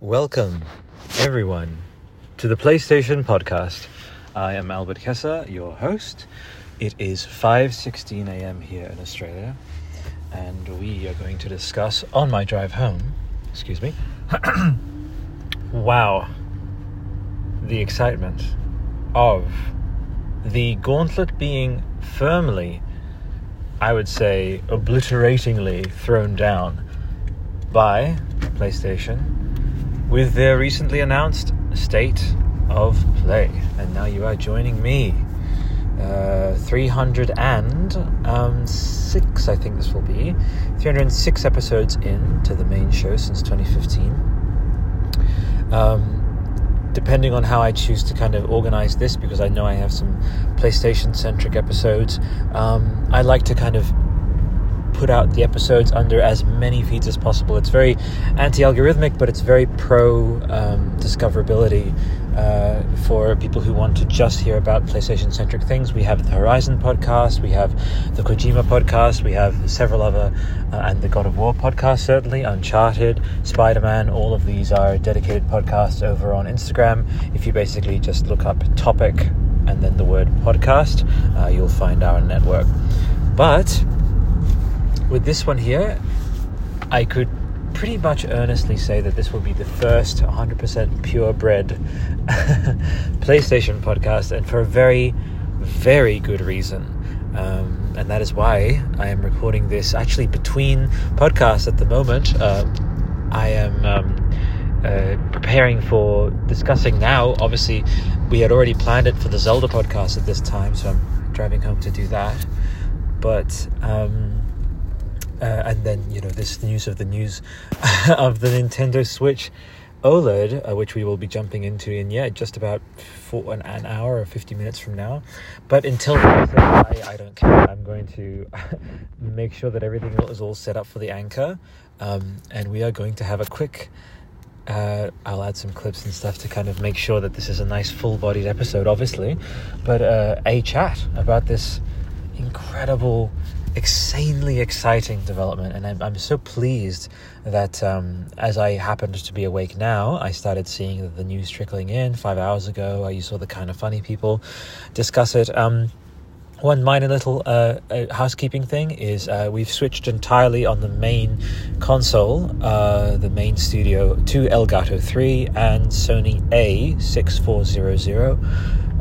Welcome, everyone, to the PlayStation Podcast. I am Albert Kesser, your host. It is 5:16 a.m. here in Australia, and we are going to discuss on my drive home. Excuse me. wow, the excitement of the gauntlet being firmly, I would say, obliteratingly thrown down by PlayStation with their recently announced state of play. And now you are joining me. Uh, 306, I think this will be. 306 episodes in to the main show since 2015. Um, depending on how I choose to kind of organize this, because I know I have some PlayStation centric episodes, um, I like to kind of put out the episodes under as many feeds as possible. It's very anti algorithmic, but it's very pro um, discoverability uh, for people who want to just hear about PlayStation centric things. We have the Horizon podcast, we have the Kojima podcast, we have several other, uh, and the God of War podcast, certainly, Uncharted, Spider Man. All of these are dedicated podcasts over on Instagram. If you basically just look up topic and then the word podcast, uh, you'll find our network. But with this one here, I could pretty much earnestly say that this will be the first 100% purebred PlayStation podcast, and for a very, very good reason. Um, and that is why I am recording this actually between podcasts at the moment. Um, I am um, uh, preparing for discussing now. Obviously, we had already planned it for the Zelda podcast at this time, so I'm driving home to do that. But um, uh, and then you know this news of the news of the Nintendo Switch OLED, uh, which we will be jumping into in yeah just about for an, an hour or fifty minutes from now. But until then, I, I don't care. I'm going to make sure that everything is all set up for the anchor, um, and we are going to have a quick. Uh, I'll add some clips and stuff to kind of make sure that this is a nice full-bodied episode, obviously, but uh, a chat about this incredible insanely exciting development, and I'm, I'm so pleased that um, as I happened to be awake now, I started seeing the news trickling in five hours ago. You saw the kind of funny people discuss it. Um, one minor little uh, uh, housekeeping thing is uh, we've switched entirely on the main console, uh, the main studio, to Elgato 3 and Sony A6400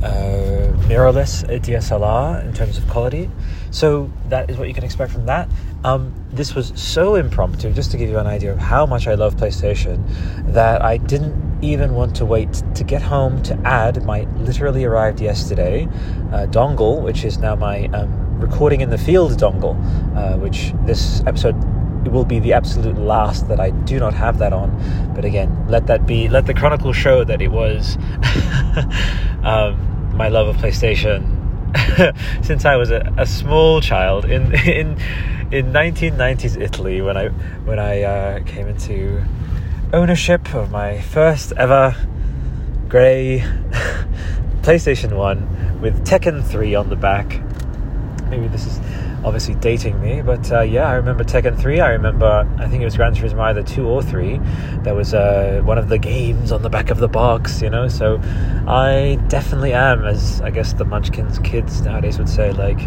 uh, mirrorless DSLR in terms of quality. So that is what you can expect from that. Um, this was so impromptu, just to give you an idea of how much I love PlayStation, that I didn't even want to wait to get home to add my literally arrived yesterday uh, dongle, which is now my um, recording in the field dongle, uh, which this episode will be the absolute last that I do not have that on. But again, let that be, let the chronicle show that it was um, my love of PlayStation since I was a, a, small child in in in 1990s Italy when I when I uh, came into ownership of my first ever grey PlayStation 1 with Tekken 3 on the back. Maybe this is obviously dating me, but uh, yeah, I remember Tekken 3. I remember, I think it was Gran Turismo either 2 or 3. There was uh, one of the games on the back of the box, you know, so I definitely am, as I guess the Munchkins kids nowadays would say, like,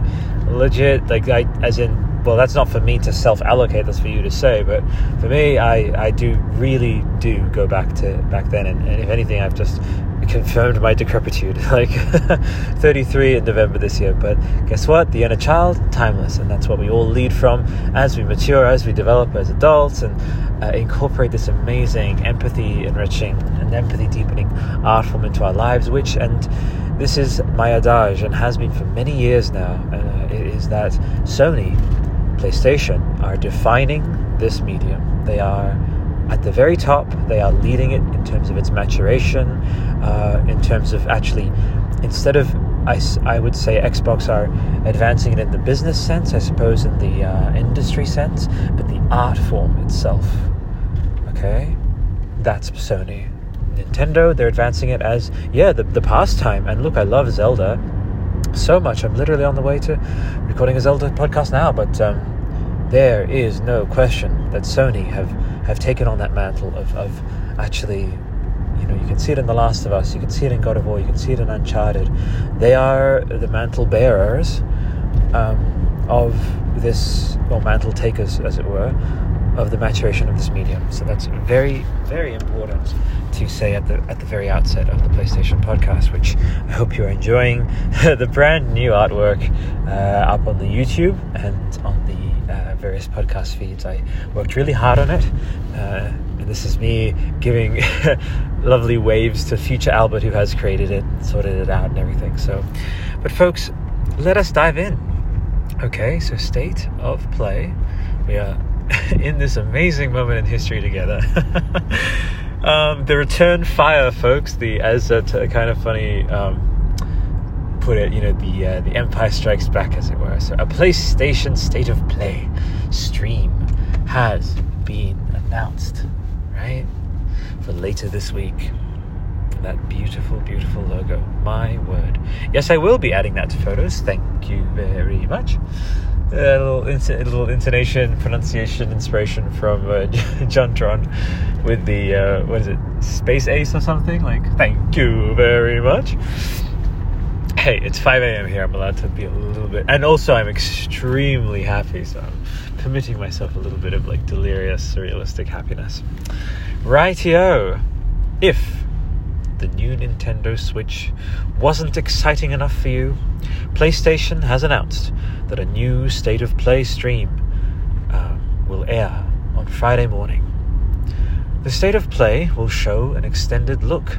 legit, like, I, as in, well, that's not for me to self allocate, that's for you to say, but for me, I, I do really do go back to back then, and, and if anything, I've just confirmed my decrepitude, like 33 in November this year. But guess what? The inner child, timeless, and that's what we all lead from as we mature, as we develop as adults, and uh, incorporate this amazing empathy enriching and empathy deepening art form into our lives. Which, and this is my adage, and has been for many years now. Uh, it is that Sony, PlayStation are defining this medium. They are at the very top. They are leading it in terms of its maturation, uh, in terms of actually, instead of, I, I would say Xbox are advancing it in the business sense, I suppose in the uh, industry sense, but the art form itself. Okay? That's Sony. Nintendo, they're advancing it as, yeah, the, the pastime. And look, I love Zelda so much. I'm literally on the way to recording a Zelda podcast now, but um, there is no question that Sony have have taken on that mantle of, of actually you know you can see it in the last of us you can see it in god of war you can see it in uncharted they are the mantle bearers um, of this or mantle takers as it were of the maturation of this medium so that's very very important to say at the at the very outset of the PlayStation podcast, which I hope you're enjoying. the brand new artwork uh, up on the YouTube and on the uh, various podcast feeds. I worked really hard on it. Uh, and this is me giving lovely waves to future Albert, who has created it, sorted it out, and everything. So, but folks, let us dive in. Okay, so state of play. We are in this amazing moment in history together. Um, the return fire, folks. The as a kind of funny um, put it, you know, the uh, the Empire Strikes Back, as it were. So a PlayStation State of Play stream has been announced, right, for later this week. That beautiful, beautiful logo. My word. Yes, I will be adding that to photos. Thank you very much a little, a little intonation, pronunciation, inspiration from uh, JonTron with the uh, what is it, Space Ace or something? Like, thank you very much. Hey, it's 5 a.m. here. I'm allowed to be a little bit, and also I'm extremely happy, so I'm permitting myself a little bit of like delirious, surrealistic happiness. Rightio. If the new Nintendo Switch wasn't exciting enough for you, PlayStation has announced that a new State of Play stream uh, will air on Friday morning. The State of Play will show an extended look,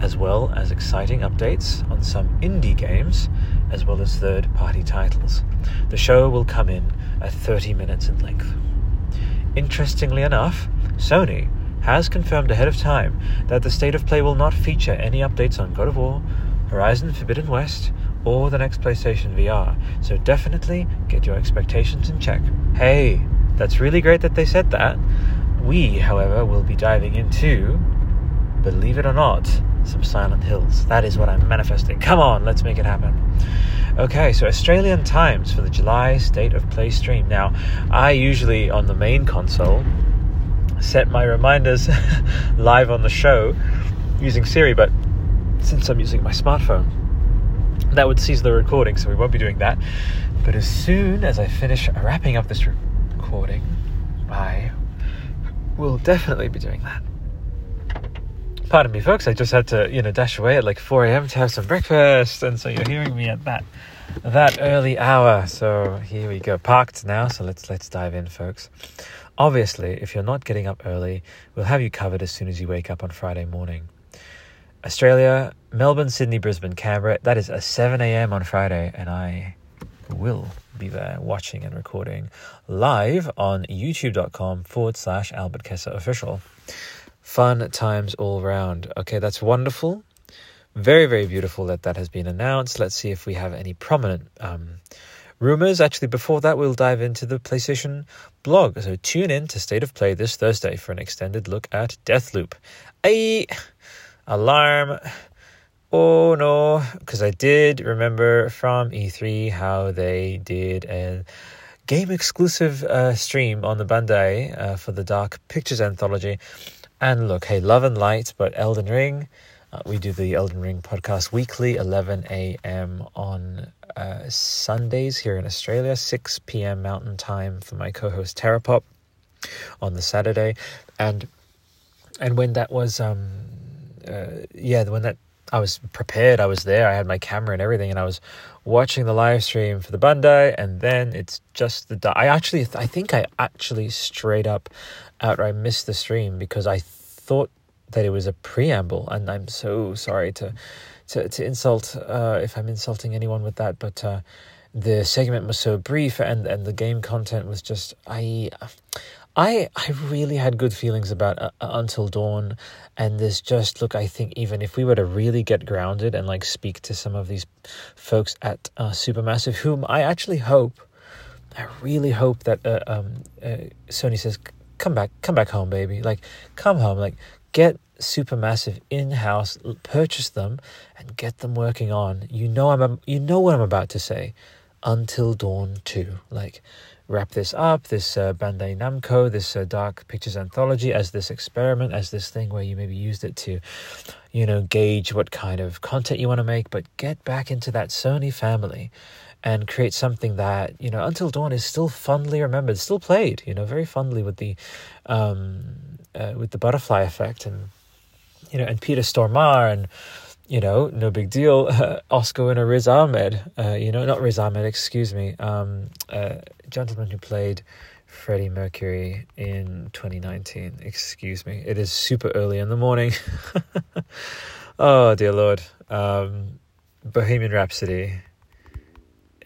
as well as exciting updates on some indie games, as well as third party titles. The show will come in at 30 minutes in length. Interestingly enough, Sony has confirmed ahead of time that the State of Play will not feature any updates on God of War, Horizon Forbidden West, or the next PlayStation VR. So definitely get your expectations in check. Hey, that's really great that they said that. We, however, will be diving into, believe it or not, some Silent Hills. That is what I'm manifesting. Come on, let's make it happen. Okay, so Australian times for the July State of Play stream. Now, I usually on the main console set my reminders live on the show using Siri, but since I'm using my smartphone, that would cease the recording, so we won't be doing that. But as soon as I finish wrapping up this recording, I will definitely be doing that. Pardon me, folks. I just had to, you know, dash away at like 4 a.m. to have some breakfast, and so you're hearing me at that that early hour. So here we go, parked now. So let's let's dive in, folks. Obviously, if you're not getting up early, we'll have you covered as soon as you wake up on Friday morning. Australia, Melbourne, Sydney, Brisbane, Canberra. That is a 7 a.m. on Friday, and I will be there watching and recording live on youtube.com forward slash Albert Kesser official. Fun times all round. Okay, that's wonderful. Very, very beautiful that that has been announced. Let's see if we have any prominent um, rumors. Actually, before that, we'll dive into the PlayStation blog. So tune in to State of Play this Thursday for an extended look at Deathloop. A alarm. Oh no, because I did remember from E3 how they did a game exclusive uh, stream on the Bandai uh, for the Dark Pictures anthology. And look, hey, love and light, but Elden Ring. Uh, we do the Elden Ring podcast weekly, 11 a.m. on uh, Sundays here in Australia, 6 p.m. Mountain Time for my co-host Terrapop on the Saturday, and and when that was um uh, yeah when that I was prepared, I was there, I had my camera and everything, and I was watching the live stream for the Bandai, and then it's just the I actually I think I actually straight up outright missed the stream because I thought that it was a preamble, and I'm so sorry to to, to insult uh, if I'm insulting anyone with that, but uh, the segment was so brief and, and the game content was just I I I really had good feelings about uh, uh, Until Dawn, and there's just look. I think even if we were to really get grounded and like speak to some of these folks at uh, Supermassive, whom I actually hope, I really hope that uh, um, uh, Sony says, "Come back, come back home, baby. Like, come home. Like, get Supermassive in house, purchase them, and get them working on. You know I'm you know what I'm about to say. Until Dawn 2. Like, wrap this up, this uh, Bandai Namco, this uh, Dark Pictures anthology, as this experiment, as this thing where you maybe used it to, you know, gauge what kind of content you want to make, but get back into that Sony family and create something that, you know, Until Dawn is still fondly remembered, still played, you know, very fondly with the, um, uh, with the butterfly effect and, you know, and Peter Stormare and, you know, no big deal. Uh, Oscar winner Riz Ahmed, uh, you know, not Riz Ahmed, excuse me, um, uh, gentleman who played Freddie Mercury in 2019. Excuse me, it is super early in the morning. oh dear lord, um, Bohemian Rhapsody.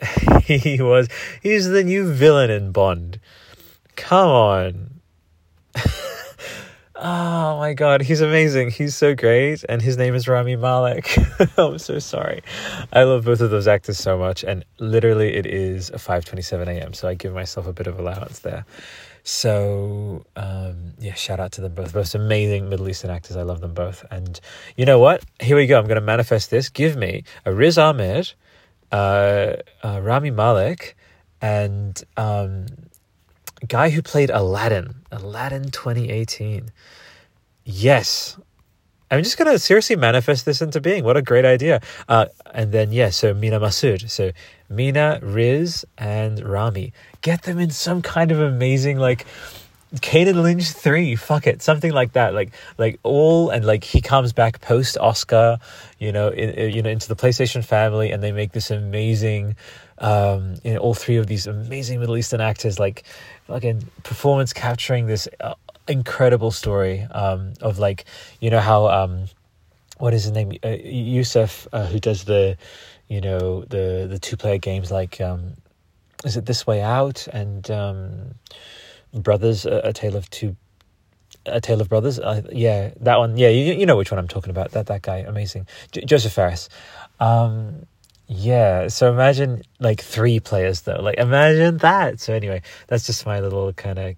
he was, he's the new villain in Bond. Come on. Oh my god, he's amazing. He's so great. And his name is Rami Malek. I'm so sorry. I love both of those actors so much. And literally it is 5.27 a.m. So I give myself a bit of allowance there. So um, yeah, shout out to them both. Both amazing Middle Eastern actors. I love them both. And you know what? Here we go. I'm going to manifest this. Give me a Riz Ahmed, uh, uh, Rami Malek, and um, guy who played Aladdin, Aladdin 2018. Yes. I'm just to seriously manifest this into being. What a great idea. Uh, and then, yeah, so Mena Massoud. So Mena, Riz, and Rami. Get them in some kind of amazing, like, Kane Lynch 3, fuck it, something like that. Like, like all, and like he comes back post Oscar, you know, in, you know, into the PlayStation family, and they make this amazing, um, you know, all three of these amazing Middle Eastern actors, like, again, performance capturing this uh, incredible story um, of like you know how um, what is his name uh, Yusuf uh, who does the you know the the two player games like um, is it This Way Out and um, Brothers a, Tale of Two a Tale of Brothers uh, yeah that one yeah you, you know which one I'm talking about that that guy amazing J- Josef Fares. um, yeah, so imagine like three players though. Like imagine that. So anyway, that's just my little kind of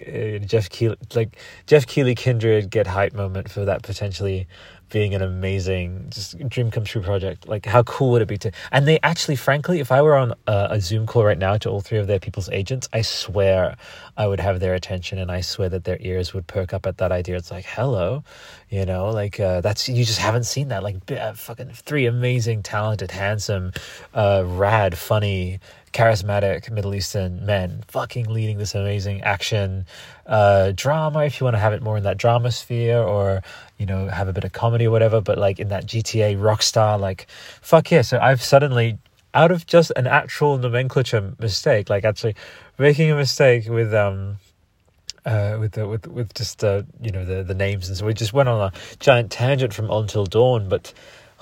uh, Geoff Keighley, like Geoff Keighley kindred get hype moment for that potentially being an amazing just dream come true project. Like how cool would it be to? And they actually, frankly, if I were on a, a, Zoom call right now to all three of their people's agents, I swear I would have their attention, and I swear that their ears would perk up at that idea. It's like, hello, you know, like uh, that's you just haven't seen that. Like uh, fucking three amazing, talented, handsome, uh, rad, funny charismatic Middle Eastern men fucking leading this amazing action uh, drama if you want to have it more in that drama sphere or you know have a bit of comedy or whatever but like in that GTA rock star like fuck yeah so I've suddenly out of just an actual nomenclature mistake like actually making a mistake with um uh, with the, with with just uh, you know the the names and so we just went on a giant tangent from Until Dawn but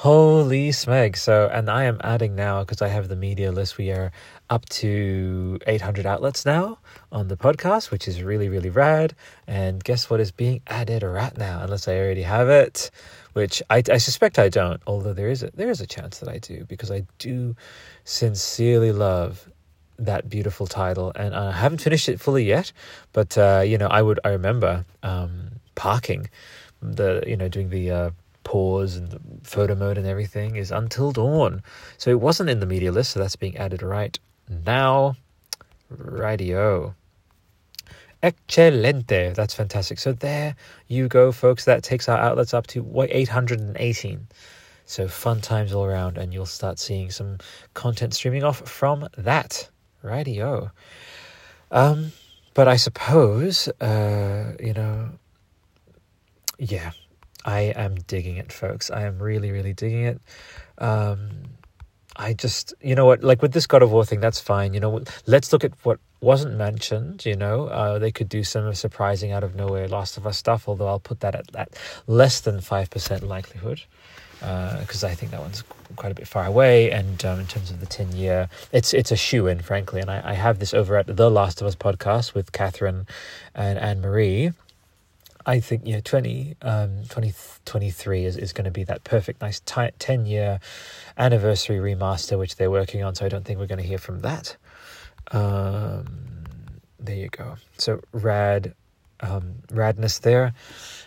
Holy smeg. So, and I am adding now because I have the media list. We are up to 800 outlets now on the podcast, which is really, really rad. And guess what is being added right now? Unless I already have it, which I, I suspect I don't, although there is a, there is a chance that I do because I do sincerely love that beautiful title and I haven't finished it fully yet, but, uh, you know, I would, I remember, um, parking the, you know, doing the, uh, pause and photo mode and everything is Until Dawn. So it wasn't in the media list, so that's being added right now. Radio. Excelente. That's fantastic. So there you go, folks. That takes our outlets up to 818. So fun times all around, and you'll start seeing some content streaming off from that. Radio. Um, but I suppose, uh, you know, yeah, I am digging it, folks. I am really, really digging it. Um, I just, you know what, like with this God of War thing, that's fine. You know, let's look at what wasn't mentioned. You know, uh, they could do some surprising out of nowhere Last of Us stuff, although I'll put that at, at less than 5% likelihood because uh, I think that one's quite a bit far away. And um, in terms of the 10 year, it's it's a shoe in, frankly. And I, I have this over at the Last of Us podcast with Catherine and Anne Marie. I think yeah, 20, um, 2023 is, is going to be that perfect, nice t- 10 year anniversary remaster, which they're working on. So I don't think we're going to hear from that. Um, there you go. So rad, um, radness there.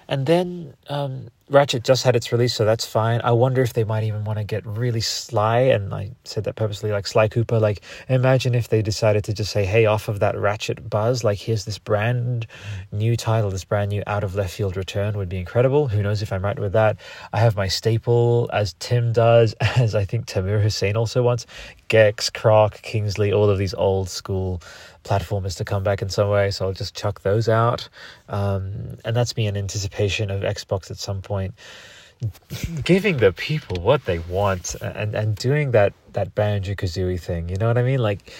And then um, Ratchet just had its release, so that's fine. I wonder if they might even want to get really sly, and I said that purposely, like Sly Cooper. Like, imagine if they decided to just say, "Hey, off of that Ratchet buzz, like here's this brand new title, this brand new out of left field return would be incredible." Who knows if I'm right with that? I have my staple, as Tim does, as I think Tamoor Hussain also wants, Gex, Croc, Kingsley, all of these old school platformers to come back in some way. So I'll just chuck those out. Um, and that's me in anticipation of Xbox at some point giving the people what they want and, and doing that, that Banjo Kazooie thing. You know what I mean? Like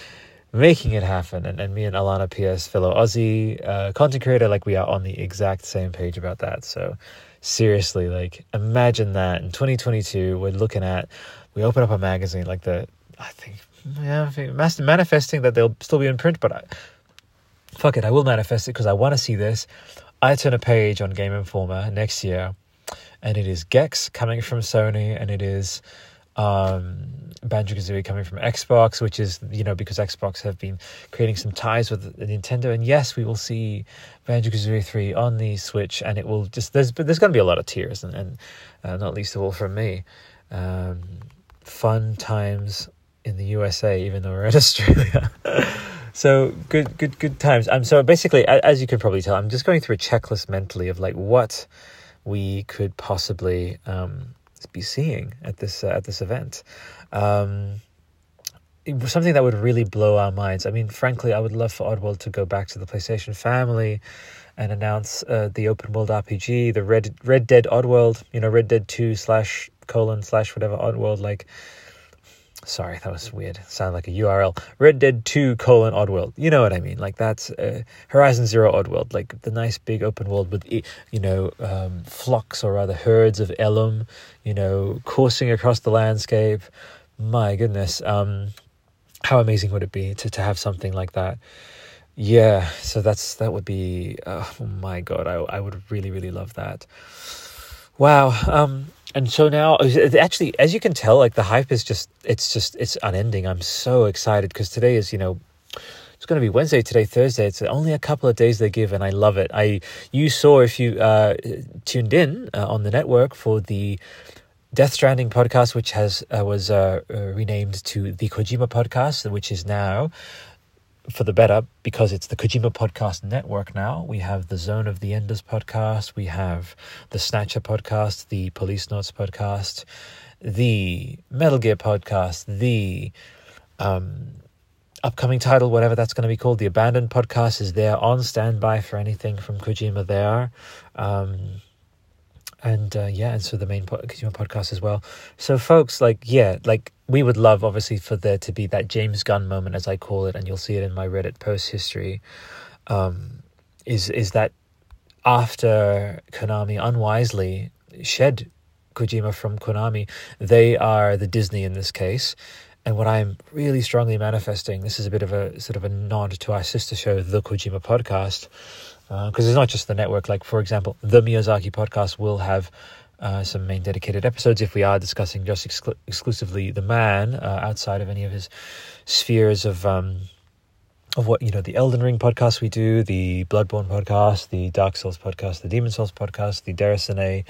making it happen. And, and me and Alana PS, fellow Aussie uh, content creator, like we are on the exact same page about that. So seriously, like imagine that in 2022, we're looking at, we open up a magazine like the, I think yeah, manifesting that they'll still be in print, but I, fuck it, I will manifest it because I want to see this. I turn a page on Game Informer next year, and it is Gex coming from Sony, and it is um, Banjo Kazooie coming from Xbox, which is you know because Xbox have been creating some ties with Nintendo, and yes, we will see Banjo Kazooie three on the Switch, and it will just there's there's going to be a lot of tears, and, and uh, not least of all from me. Um, fun times in the USA, even though we're in Australia. so good, good, good times. Um, so basically, as you can probably tell, I'm just going through a checklist mentally of like what we could possibly um, be seeing at this uh, at this event. Um, something that would really blow our minds. I mean, frankly, I would love for Oddworld to go back to the PlayStation family and announce uh, the open world RPG, the Red Red Dead Oddworld. You know, Red Dead Two slash colon slash whatever Oddworld like sorry that was weird. Sound like a url red dead 2 colon oddworld you know what i mean. Like that's uh, horizon zero oddworld like the nice big open world with you know um, flocks or rather herds of elum you know coursing across the landscape. My goodness um, how amazing would it be to, to have something like that? Yeah so that's that would be oh my god I, I would really really love that. Wow um and so now actually as you can tell like the hype is just it's just it's unending. I'm so excited because today is you know it's going to be wednesday today thursday. It's only a couple of days they give and i love it. I you saw if you uh, tuned in uh, on the network for the death stranding podcast which has uh, was uh, uh, renamed to the kojima podcast which is now for the better because it's the Kojima Podcast Network now. We have the Zone of the Enders podcast, we have the Snatcher podcast, the Policenauts podcast, the Metal Gear podcast, the um, upcoming title, whatever that's going to be called, the Abandoned podcast is there on standby for anything from Kojima there. Um, and uh, yeah, and so the main Kojima podcast as well. So, folks, like, yeah, like we would love obviously for there to be that James Gunn moment, as I call it, and you'll see it in my Reddit post history. Um, is is that after Konami unwisely shed Kojima from Konami, they are the Disney in this case. And what I'm really strongly manifesting, this is a bit of a sort of a nod to our sister show, the Kojima podcast, because uh, it's not just the network. Like for example, the Miyazaki podcast will have uh, some main dedicated episodes if we are discussing just exclu- exclusively the man uh, outside of any of his spheres of um, of what you know the Elden Ring podcast we do, the Bloodborne podcast, the Dark Souls podcast, the Demon Souls podcast, the Déraciné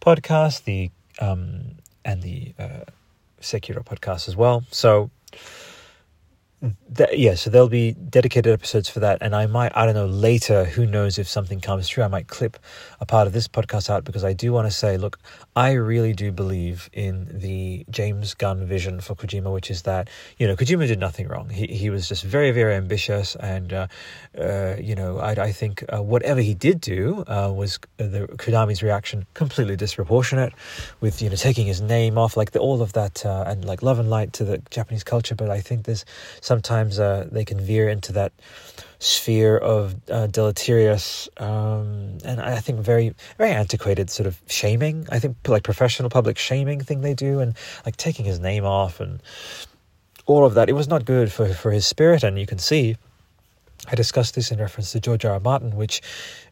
podcast, the um, and the uh, Sekiro podcast as well. So yeah, so there'll be dedicated episodes for that, and I might, I don't know, later, who knows if something comes through, I might clip a part of this podcast out because I do want to say, look, I really do believe in the James Gunn vision for Kojima, which is that you know Kojima did nothing wrong. He he was just very very ambitious, and uh, uh, you know I I think uh, whatever he did do uh, was the Konami's reaction completely disproportionate, with you know taking his name off, like the, all of that, uh, and like love and light to the Japanese culture. But I think there's sometimes uh, they can veer into that sphere of uh, deleterious um, and I think very very antiquated sort of shaming. I think like professional public shaming thing they do and like taking his name off and all of that. It was not good for for his spirit, and you can see. I discussed this in reference to George R. R. Martin, which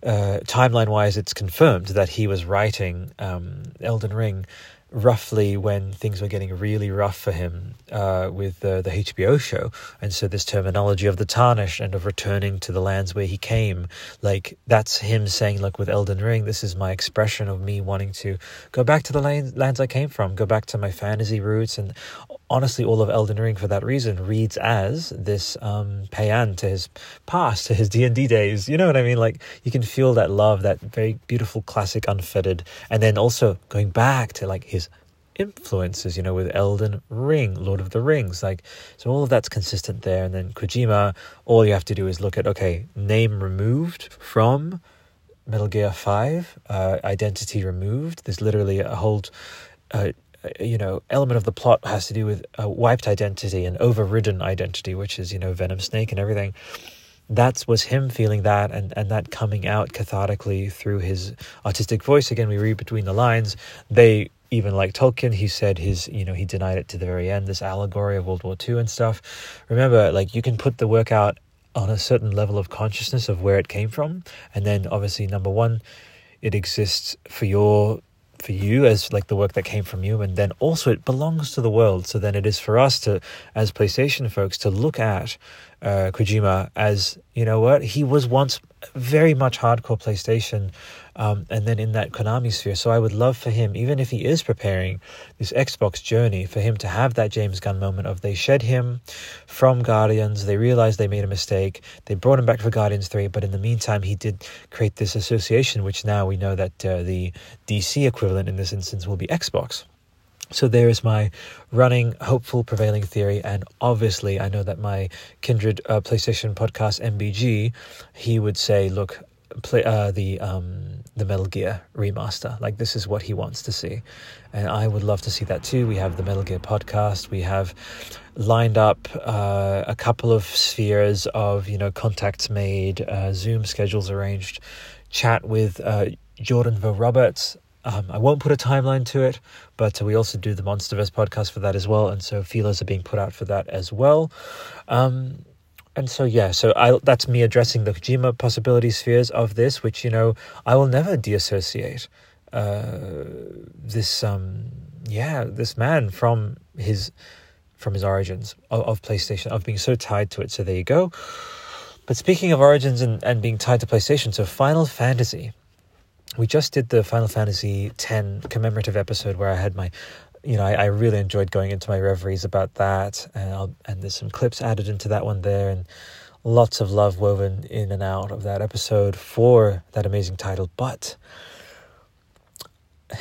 uh, timeline wise, it's confirmed that he was writing um, Elden Ring roughly when things were getting really rough for him uh, with the, the HBO show. And so, this terminology of the tarnished and of returning to the lands where he came, like that's him saying, Look, with Elden Ring, this is my expression of me wanting to go back to the lands I came from, go back to my fantasy roots. And honestly, all of Elden Ring, for that reason, reads as this um, paean to his past, to his D&D days. You know what I mean? Like, you can feel that love, that very beautiful, classic, unfettered. And then also going back to like his influences, you know, with Elden Ring, Lord of the Rings. Like, so all of that's consistent there. And then Kojima, all you have to do is look at, okay, name removed from Metal Gear 5, uh, identity removed. There's literally a whole, uh, you know, element of the plot has to do with a wiped identity and overridden identity, which is, you know, Venom Snake and everything that was him feeling that and, and that coming out cathartically through his artistic voice. Again, we read between the lines. They even like Tolkien, he said his, you know, he denied it to the very end, this allegory of World War II and stuff. Remember, like you can put the work out on a certain level of consciousness of where it came from. And then obviously number one, it exists for your for you as like the work that came from you and then also it belongs to the world so then it is for us to as playstation folks to look at uh, Kojima as you know what he was once very much hardcore PlayStation, um, and then in that Konami sphere. So I would love for him, even if he is preparing this Xbox journey, for him to have that James Gunn moment of they shed him from Guardians, they realized they made a mistake, they brought him back for Guardians Three, but in the meantime he did create this association, which now we know that uh, the DC equivalent in this instance will be Xbox. So there is my running, hopeful, prevailing theory, and obviously, I know that my kindred uh, PlayStation podcast MBG, he would say, "Look, play uh, the um, the Metal Gear remaster. Like this is what he wants to see, and I would love to see that too. We have the Metal Gear podcast. We have lined up uh, a couple of spheres of you know contacts made, uh, Zoom schedules arranged, chat with uh, Jordan Vogt-Roberts um, I won't put a timeline to it, but we also do the Monsterverse podcast for that as well, and so feelers are being put out for that as well. Um, and so yeah, so I that's me addressing the Kojima possibility spheres of this, which you know I will never deassociate uh, this um yeah this man from his from his origins of, of PlayStation of being so tied to it. So there you go. But speaking of origins and, and being tied to PlayStation, so Final Fantasy we just did the Final Fantasy X commemorative episode where I had my, you know, I, I really enjoyed going into my reveries about that, and and there's some clips added into that one there, and lots of love woven in and out of that episode for that amazing title. But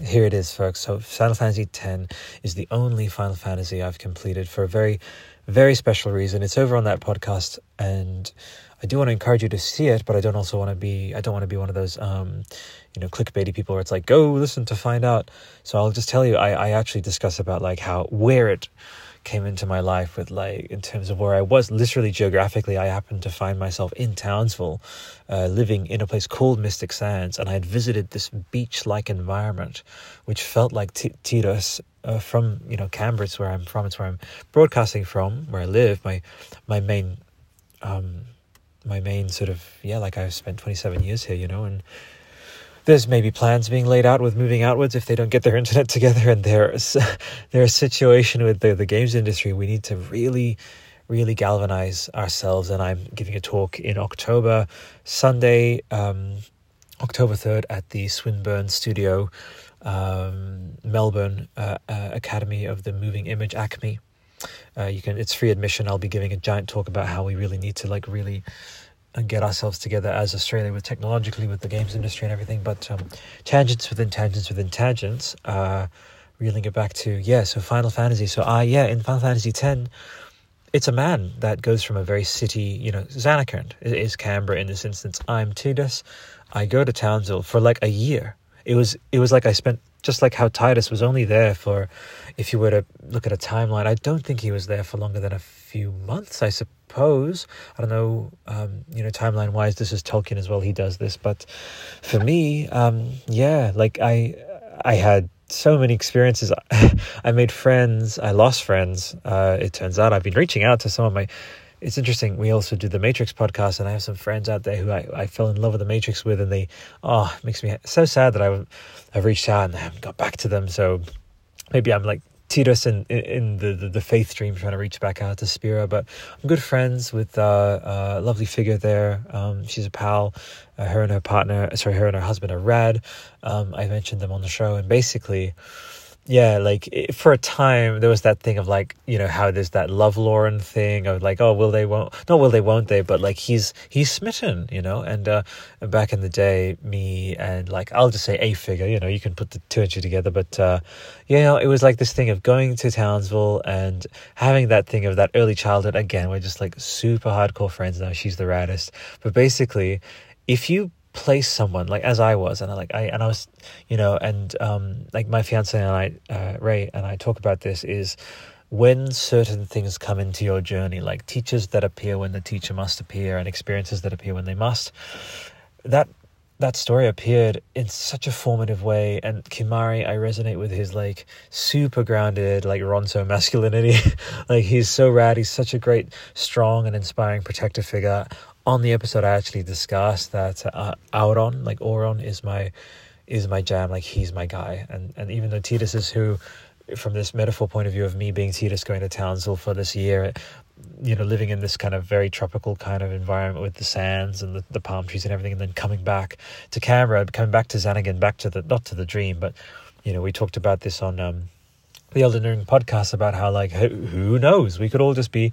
here it is, folks. So Final Fantasy X is the only Final Fantasy I've completed for a very, very special reason. It's over on that podcast, and I do want to encourage you to see it, but I don't also want to be I don't want to be one of those um, you know clickbaity people where it's like go listen to find out. So I'll just tell you I, I actually discuss about like how where it came into my life with like in terms of where I was. Literally geographically I happened to find myself in Townsville uh, living in a place called Mystic Sands and I had visited this beach like environment which felt like T- uh, from you know Canberra it's where I'm from. It's where I'm broadcasting from where I live. My my main um, my main sort of yeah like i've spent 27 years here you know and there's maybe plans being laid out with moving outwards if they don't get their internet together and there's their situation with the, the games industry. We need to really really galvanize ourselves and i'm giving a talk in october sunday um, october 3rd at the swinburne studio um, melbourne uh, uh, academy of the moving image ACMI. Uh, you can it's free admission. I'll be giving a giant talk about how we really need to like really uh, get ourselves together as australia with technologically with the games industry and everything. But um, tangents within tangents within tangents uh reeling it back to yeah so final fantasy. So uh yeah in final fantasy 10 it's a man that goes from a very city you know Zanarkand is canberra in this instance. I'm tidus. I go to townsville for like a year. It was it was like i spent just like how Tidus was only there for, if you were to look at a timeline, I don't think he was there for longer than a few months, I suppose. I don't know, um, you know, timeline wise, this is Tolkien as well, he does this. But for me, um, yeah, like I, I had so many experiences. I made friends, I lost friends. Uh, it turns out I've been reaching out to some of my it's interesting. We also do the Matrix podcast, and I have some friends out there who I, I fell in love with the Matrix with, and they, oh, it makes me so sad that I, I've reached out and I haven't got back to them. So maybe I'm like Tidus in, in the, the, the, faith stream trying to reach back out to Spira, but I'm good friends with uh, a lovely figure there. Um, she's a pal. Uh, her and her partner, sorry, her and her husband are rad. Um, I mentioned them on the show, and basically, yeah, like for a time there was that thing of like you know how there's that love Lauren thing of like oh will they won't not will they won't they but like he's he's smitten you know? And uh, back in the day me and like I'll just say a figure you know you can put the two and two together but uh, you know it was like this thing of going to Townsville and having that thing of that early childhood. Again we're just like super hardcore friends now. She's the raddest. But basically if you place someone like as I was, and I like I and I was, you know, and um, like my fiance and I, uh, Ray and I talk about this is when certain things come into your journey, like teachers that appear when the teacher must appear, and experiences that appear when they must. That that story appeared in such a formative way, and Kimahri, I resonate with his like super grounded, like Ronso masculinity. like he's so rad. He's such a great, strong, and inspiring protective figure on the episode I actually discussed that uh, Auron, like Auron, is my is my jam. Like he's my guy, and and even though Tidus is who, from this metaphor point of view of me being Tidus going to Townsville for this year, you know, living in this kind of very tropical kind of environment with the sands and the, the palm trees and everything, and then coming back to Canberra, coming back to Zanarkand, back to the not to the dream, but you know, we talked about this on um, the Elden Ring podcast about how like who, who knows, we could all just be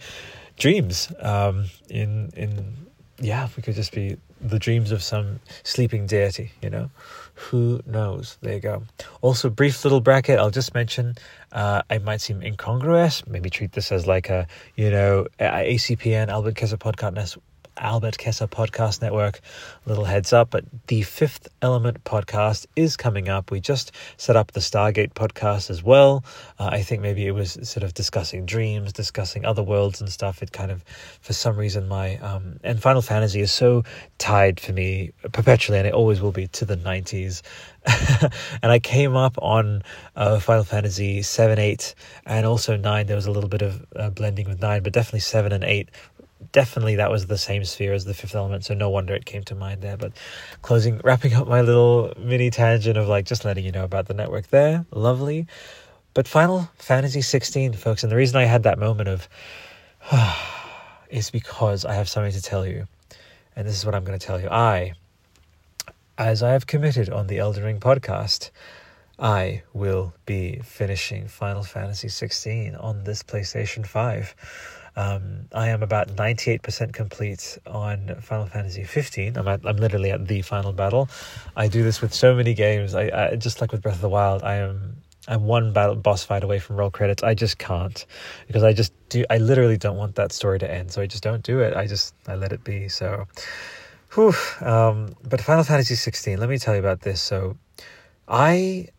dreams um, in in yeah, we could just be the dreams of some sleeping deity, you know? Who knows? There you go. Also, brief little bracket, I'll just mention, uh, I might seem incongruous. Maybe treat this as like a, you know, ACPN, Albert Kesser Podcast Albert Kesser Podcast Network. Little heads up, but the Fifth Element podcast is coming up. We just set up the Stargate podcast as well. Uh, I think maybe it was sort of discussing dreams, discussing other worlds and stuff. It kind of, for some reason, my um, and Final Fantasy is so tied for me perpetually, and it always will be to the '90s. and I came up on uh, Final Fantasy 7, 8, and also 9. There was a little bit of uh, blending with 9, but definitely 7 and 8 definitely that was the same sphere as the fifth element so no wonder it came to mind there. But closing wrapping up my little mini tangent of like just letting you know about the network there. Lovely. But final fantasy 16 folks and the reason i had that moment of is because i have something to tell you and this is what i'm going to tell you. I as i have committed on the elden ring podcast I will be finishing Final Fantasy 16 on this PlayStation 5. Um, I am about 98% complete on Final Fantasy 15. I'm, at, I'm literally at the final battle. I do this with so many games. I, I just like with Breath of the Wild, I am I'm one battle boss fight away from roll credits. I just can't because I just do. I literally don't want that story to end, so I just don't do it. I just I let it be. So, whew. Um, but Final Fantasy 16. Let me tell you about this. So, I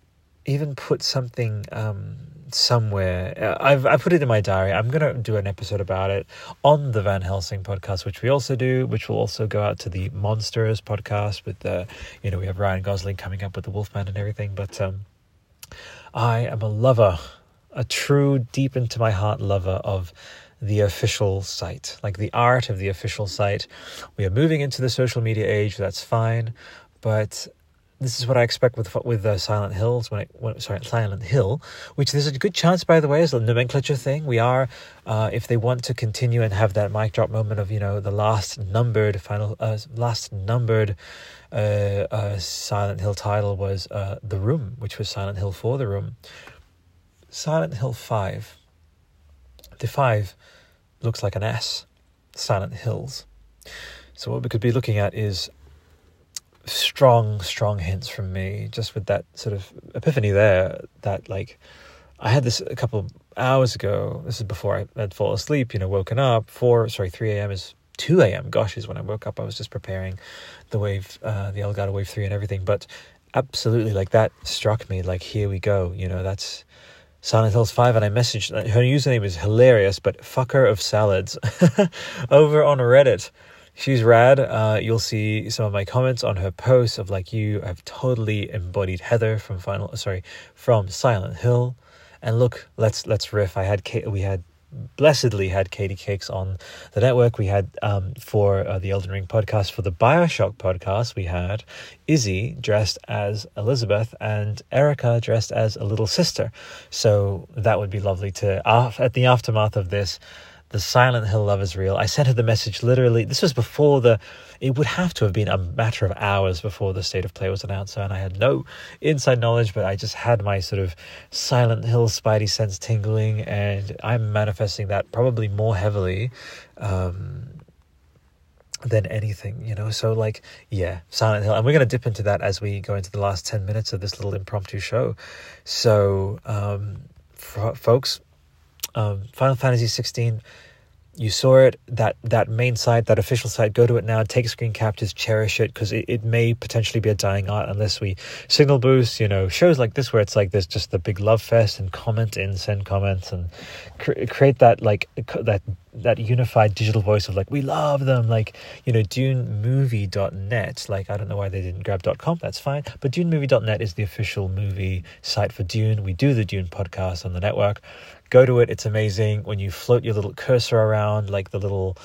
even put something um, somewhere. Uh, I've I put it in my diary. I'm gonna do an episode about it on the Van Helsing podcast, which we also do, which will also go out to the Monsters podcast with the, you know, we have Ryan Gosling coming up with the Wolfman and everything. But um, I am a lover, a true deep into my heart lover of the official site, like the art of the official site. We are moving into the social media age. That's fine, but this is what I expect with with uh, Silent Hills when, it, when sorry Silent Hill, which there's a good chance by the way is a nomenclature thing. We are, uh, if they want to continue and have that mic drop moment of you know the last numbered final uh, last numbered uh, uh, Silent Hill title was uh, The Room, which was Silent Hill for The Room. Silent Hill Five. The five looks like an S. Silent Hills. So what we could be looking at is strong, strong hints from me just with that sort of epiphany there that like I had this a couple hours ago. This is before I had fallen asleep, you know, woken up. Four, sorry, 3 a.m. is 2 a.m. Gosh, is when I woke up. I was just preparing the wave, uh, the Elgato Wave 3 and everything. But absolutely, like that struck me. Like, here we go. You know, that's Silent Hills 5. And I messaged, her username is hilarious, but fucker of salads over on Reddit she's rad. Uh, you'll see some of my comments on her posts of like you have totally embodied Heather from Final, sorry, from Silent Hill. And look, let's let's riff. I had we had blessedly had Katie Cakes on the network. We had um, for uh, the Elden Ring podcast, for the Bioshock podcast, we had Izzy dressed as Elizabeth and Erica dressed as a little sister. So that would be lovely to, uh, at the aftermath of this, the Silent Hill love is real. I sent her the message literally. This was before the. It would have to have been a matter of hours before the state of play was announced, and I had no inside knowledge, but I just had my sort of Silent Hill spidey sense tingling, and I'm manifesting that probably more heavily. Um, than anything, you know. So, like, yeah, Silent Hill, and we're going to dip into that as we go into the last ten minutes of this little impromptu show. So, um, folks, um, Final Fantasy 16 you saw it that that main site that official site go to it now take screen captures cherish it because it, it may potentially be a dying art unless we signal boost you know shows like this where it's like there's just the big love fest and comment in send comments and cr- create that like that that unified digital voice of like we love them like you know dunemovie.net like i don't know why they didn't grab com that's fine but dunemovie.net is the official movie site for dune. We do the dune podcast on the network go to it. It's amazing when you float your little cursor around, like the little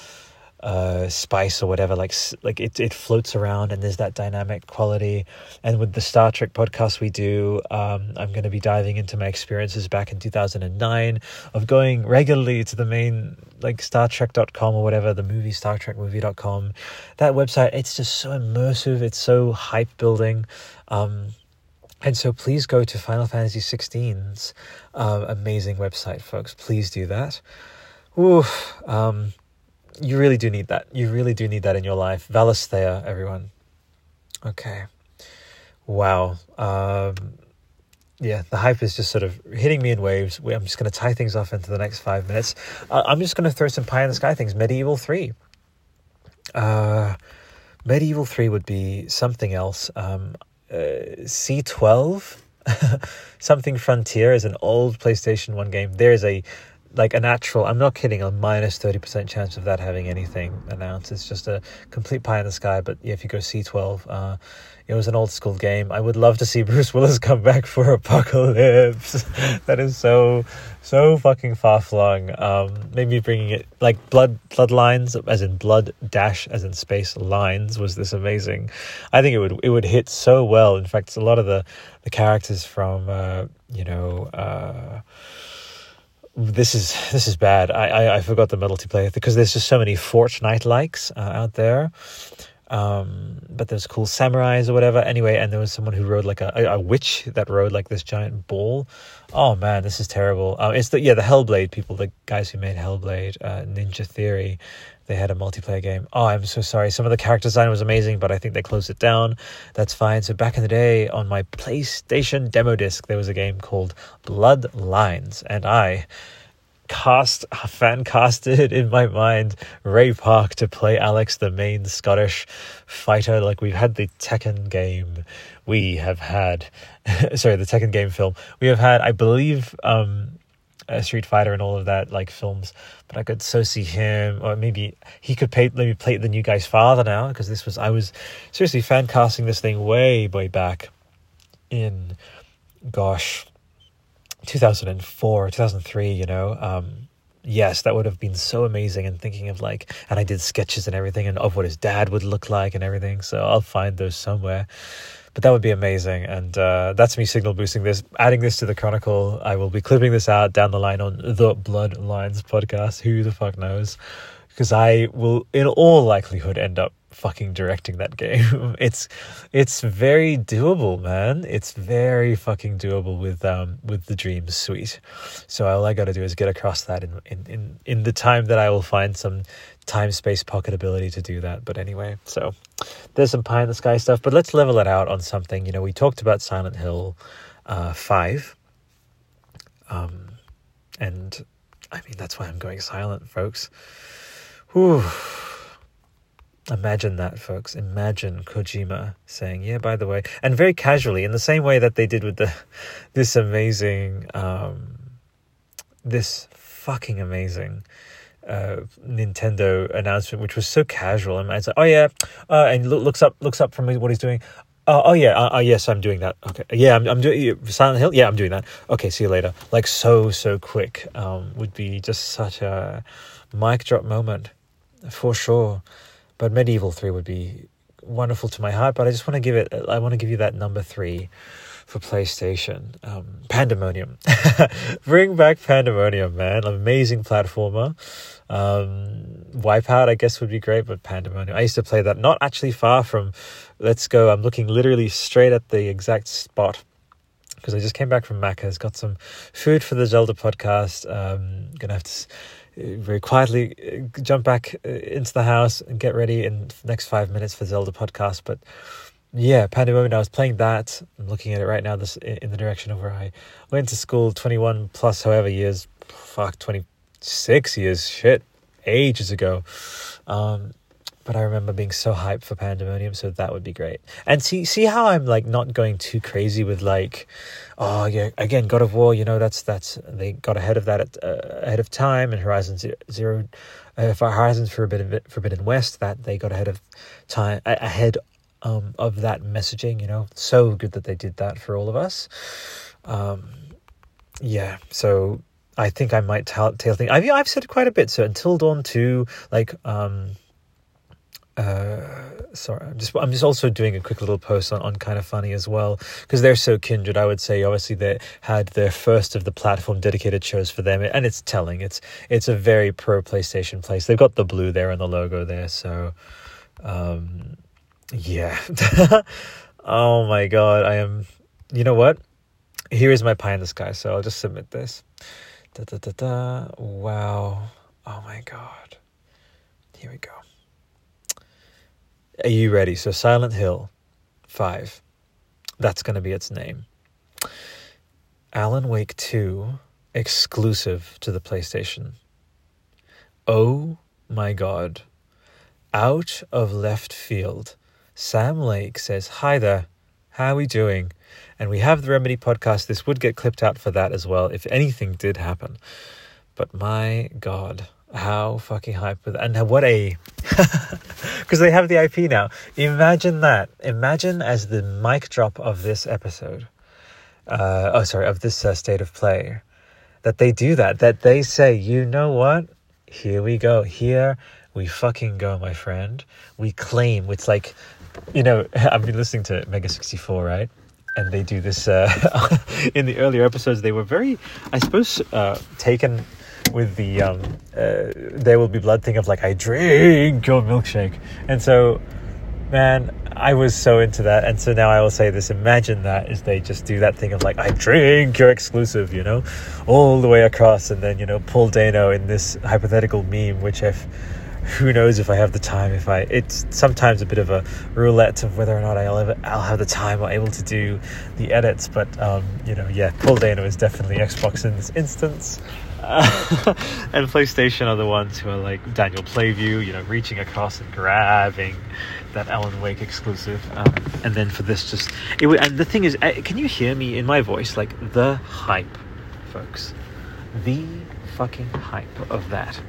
uh, spice or whatever. Like like it it floats around, and there's that dynamic quality. And with the Star Trek podcast we do, um, I'm going to be diving into my experiences back in 2009 of going regularly to the main like Star Trek.com or whatever the movie Star Trek movie.com. That website, it's just so immersive. It's so hype building. Um, and so please go to Final Fantasy XVI's uh, amazing website, folks. Please do that. Ooh, um, you really do need that. You really do need that in your life. Valisthea, everyone. Okay. Wow. Um, yeah, the hype is just sort of hitting me in waves. I'm just going to tie things off into the next five minutes. Uh, I'm just going to throw some pie in the sky things. Medieval 3. Uh, Medieval 3 would be something else. Um, uh, C12 something Frontier is an old PlayStation 1 game. There is a like a natural I'm not kidding, a minus 30% chance of that having anything announced. It's just a complete pie in the sky, but yeah, if you go C12, uh, it was an old school game. I would love to see Bruce Willis come back for Apocalypse. that is so so fucking far flung. Um, maybe bringing it like blood bloodlines, as in blood dash, as in space lines, was this amazing. I think it would it would hit so well. In fact, a lot of the the characters from uh, you know. Uh, this is this is bad. I, I, I forgot the multiplayer because there's just so many Fortnite likes uh, out there. Um, but there's cool samurais or whatever. Anyway, and there was someone who rode like a, a, a witch that rode like this giant bull. Oh man, this is terrible. Uh, it's the yeah the Hellblade people, the guys who made Hellblade, uh, Ninja Theory. They had a multiplayer game. Oh, I'm so sorry. Some of the character design was amazing, but I think they closed it down. That's fine. So back in the day, on my PlayStation demo disc, there was a game called Bloodlines, and I cast fan casted in my mind Ray Park to play Alex, the main Scottish fighter. Like we've had the Tekken game, we have had sorry the Tekken game film. We have had, I believe, um, a Street Fighter and all of that like films. But I could so see him, or maybe he could play maybe play the new guy's father now because this was I was seriously fan casting this thing way way back in gosh 2004, 2003, you know, um, yes, that would have been so amazing. And thinking of like, and I did sketches and everything, and of what his dad would look like and everything. So I'll find those somewhere. But that would be amazing. And uh, that's me signal boosting this, adding this to the Chronicle. I will be clipping this out down the line on the Bloodlines podcast. Who the fuck knows? Because I will, in all likelihood, end up fucking directing that game. it's it's very doable, man. It's very fucking doable with um with the Dreams Suite. So all I got to do is get across that in, in in in the time that I will find some time space pocket ability to do that. But anyway, so there's some pie in the sky stuff. But let's level it out on something. You know, we talked about Silent Hill uh, five. Um, and I mean that's why I'm going silent, folks. Whew Imagine that, folks. Imagine Kojima saying, "Yeah, by the way," and very casually, in the same way that they did with the this amazing, um, this fucking amazing uh, Nintendo announcement, which was so casual. And it's like, "Oh yeah," uh, and lo- looks up, looks up from what he's doing. Oh, oh yeah, uh, uh, yes, I'm doing that. Okay, yeah, I'm, I'm doing Silent Hill. Yeah, I'm doing that. Okay, see you later. Like so, so quick. Um, would be just such a mic drop moment, for sure. But Medieval Three would be wonderful to my heart. But I just want to give it. I want to give you that number three for PlayStation. Um, Pandemonium. Bring back Pandemonium, man. Amazing platformer. Um, Wipeout, I guess, would be great, but Pandemonium. I used to play that not actually far from Let's Go. I'm looking literally straight at the exact spot because I just came back from Macca's, got some food for the Zelda podcast. Um, gonna have to very quietly uh, jump back uh, into the house and get ready in the next five minutes for Zelda podcast. But yeah, Pandemonium. I was playing that. I'm looking at it right now. This in the direction of where I went to school. Twenty one plus, however years. Fuck, twenty six years. Shit, ages ago. Um, but I remember being so hyped for Pandemonium, so that would be great. And see, see how I'm like not going too crazy with like, oh yeah, again, God of War. You know, that's that's they got ahead of that at, uh, ahead of time, and Horizon Zero, uh, for Horizon Forbidden Forbidden West, that they got ahead of time ahead um, of that messaging. You know, so good that they did that for all of us. Um, yeah, so I think I might tell tail thing. I've I've said quite a bit. So until dawn two, like um, uh, sorry, I'm just I'm just also doing a quick little post on, on Kinda Funny as well because they're so kindred. I would say obviously they had their first of the platform dedicated shows for them, and it's telling. It's it's a very pro PlayStation place. They've got the blue there and the logo there, so um, yeah. oh my god, I am. You know what? Here is my pie in the sky. So I'll just submit this. Da da da da. Wow. Oh my god. Here we go. Are you ready? So Silent Hill 5. That's going to be its name. Alan Wake 2 exclusive to the PlayStation. Oh my god. Out of left field, Sam Lake says, Hi there, how are we doing? And we have the Remedy podcast. This would get clipped out for that as well if anything did happen. But my God, how fucking hype with and what a because they have the IP now. Imagine that. Imagine as the mic drop of this episode. Uh, oh, sorry, of this uh, state of play, that they do that. That they say, you know what? Here we go. Here we fucking go, my friend. We claim. It's like, you know, I've been listening to Mega sixty four, right? and they do this uh, in the earlier episodes. They were very, I suppose, uh, taken with the um, uh, "There Will Be Blood" thing of like I drink your milkshake, and so, man, I was so into that, and so now I will say this: Imagine that is they just do that thing of like I drink your exclusive, you know, all the way across, and then you know Paul Dano in this hypothetical meme, which if who knows if I have the time. If I, it's sometimes a bit of a roulette of whether or not I'll ever, I'll have the time or able to do the edits. But um, you know, yeah, Paul Dano is definitely Xbox in this instance, uh, and PlayStation are the ones who are like Daniel Playview, you know, reaching across and grabbing that Alan Wake exclusive. Um, and then for this, just it. And the thing is, uh, can you hear me in my voice? Like the hype, folks, the fucking hype of that.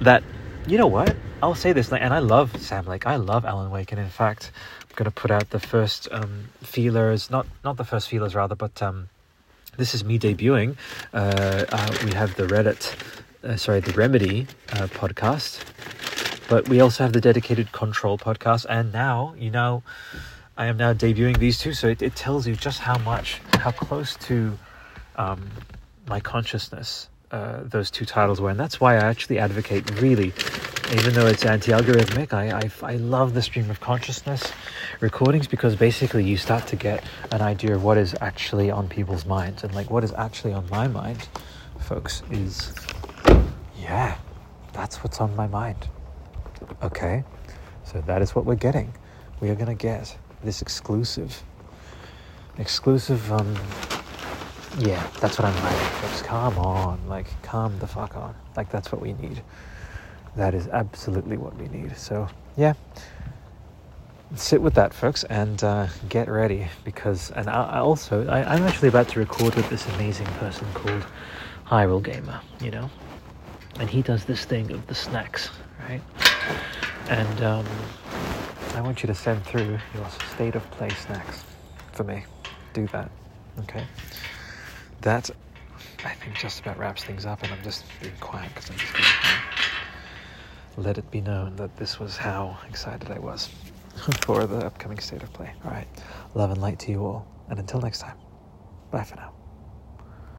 That you know what? I'll say this, and I love Sam Lake. I love Alan Wake, and in fact, I'm gonna put out the first um, feelers. Not not the first feelers, rather, but um, this is me debuting. Uh, uh, we have the Reddit, uh, sorry, the Remedy uh, podcast, but we also have the dedicated Control podcast, and now you know, I am now debuting these two. So it, it tells you just how much, how close to um, my consciousness uh, those two titles were, and that's why I actually advocate really, even though it's anti-algorithmic, I, I, I love the stream of consciousness recordings because basically you start to get an idea of what is actually on people's minds, and like what is actually on my mind, folks, is yeah, that's what's on my mind. Okay, so that is what we're getting. We are gonna get this exclusive, exclusive um yeah, that's what I'm like. Just come on, like calm the fuck on. Like that's what we need. That is absolutely what we need. So yeah, sit with that, folks, and uh, get ready because. And I, I also, I, am actually about to record with this amazing person called Hyrule Gamer. You know, and he does this thing of the snacks, right? And um, I want you to send through your state of play snacks for me. Do that, okay? That, I think, just about wraps things up, and I'm just being quiet because I'm just. Let it be known that this was how excited I was for the upcoming state of play. All right, love and light to you all, and until next time, bye for now.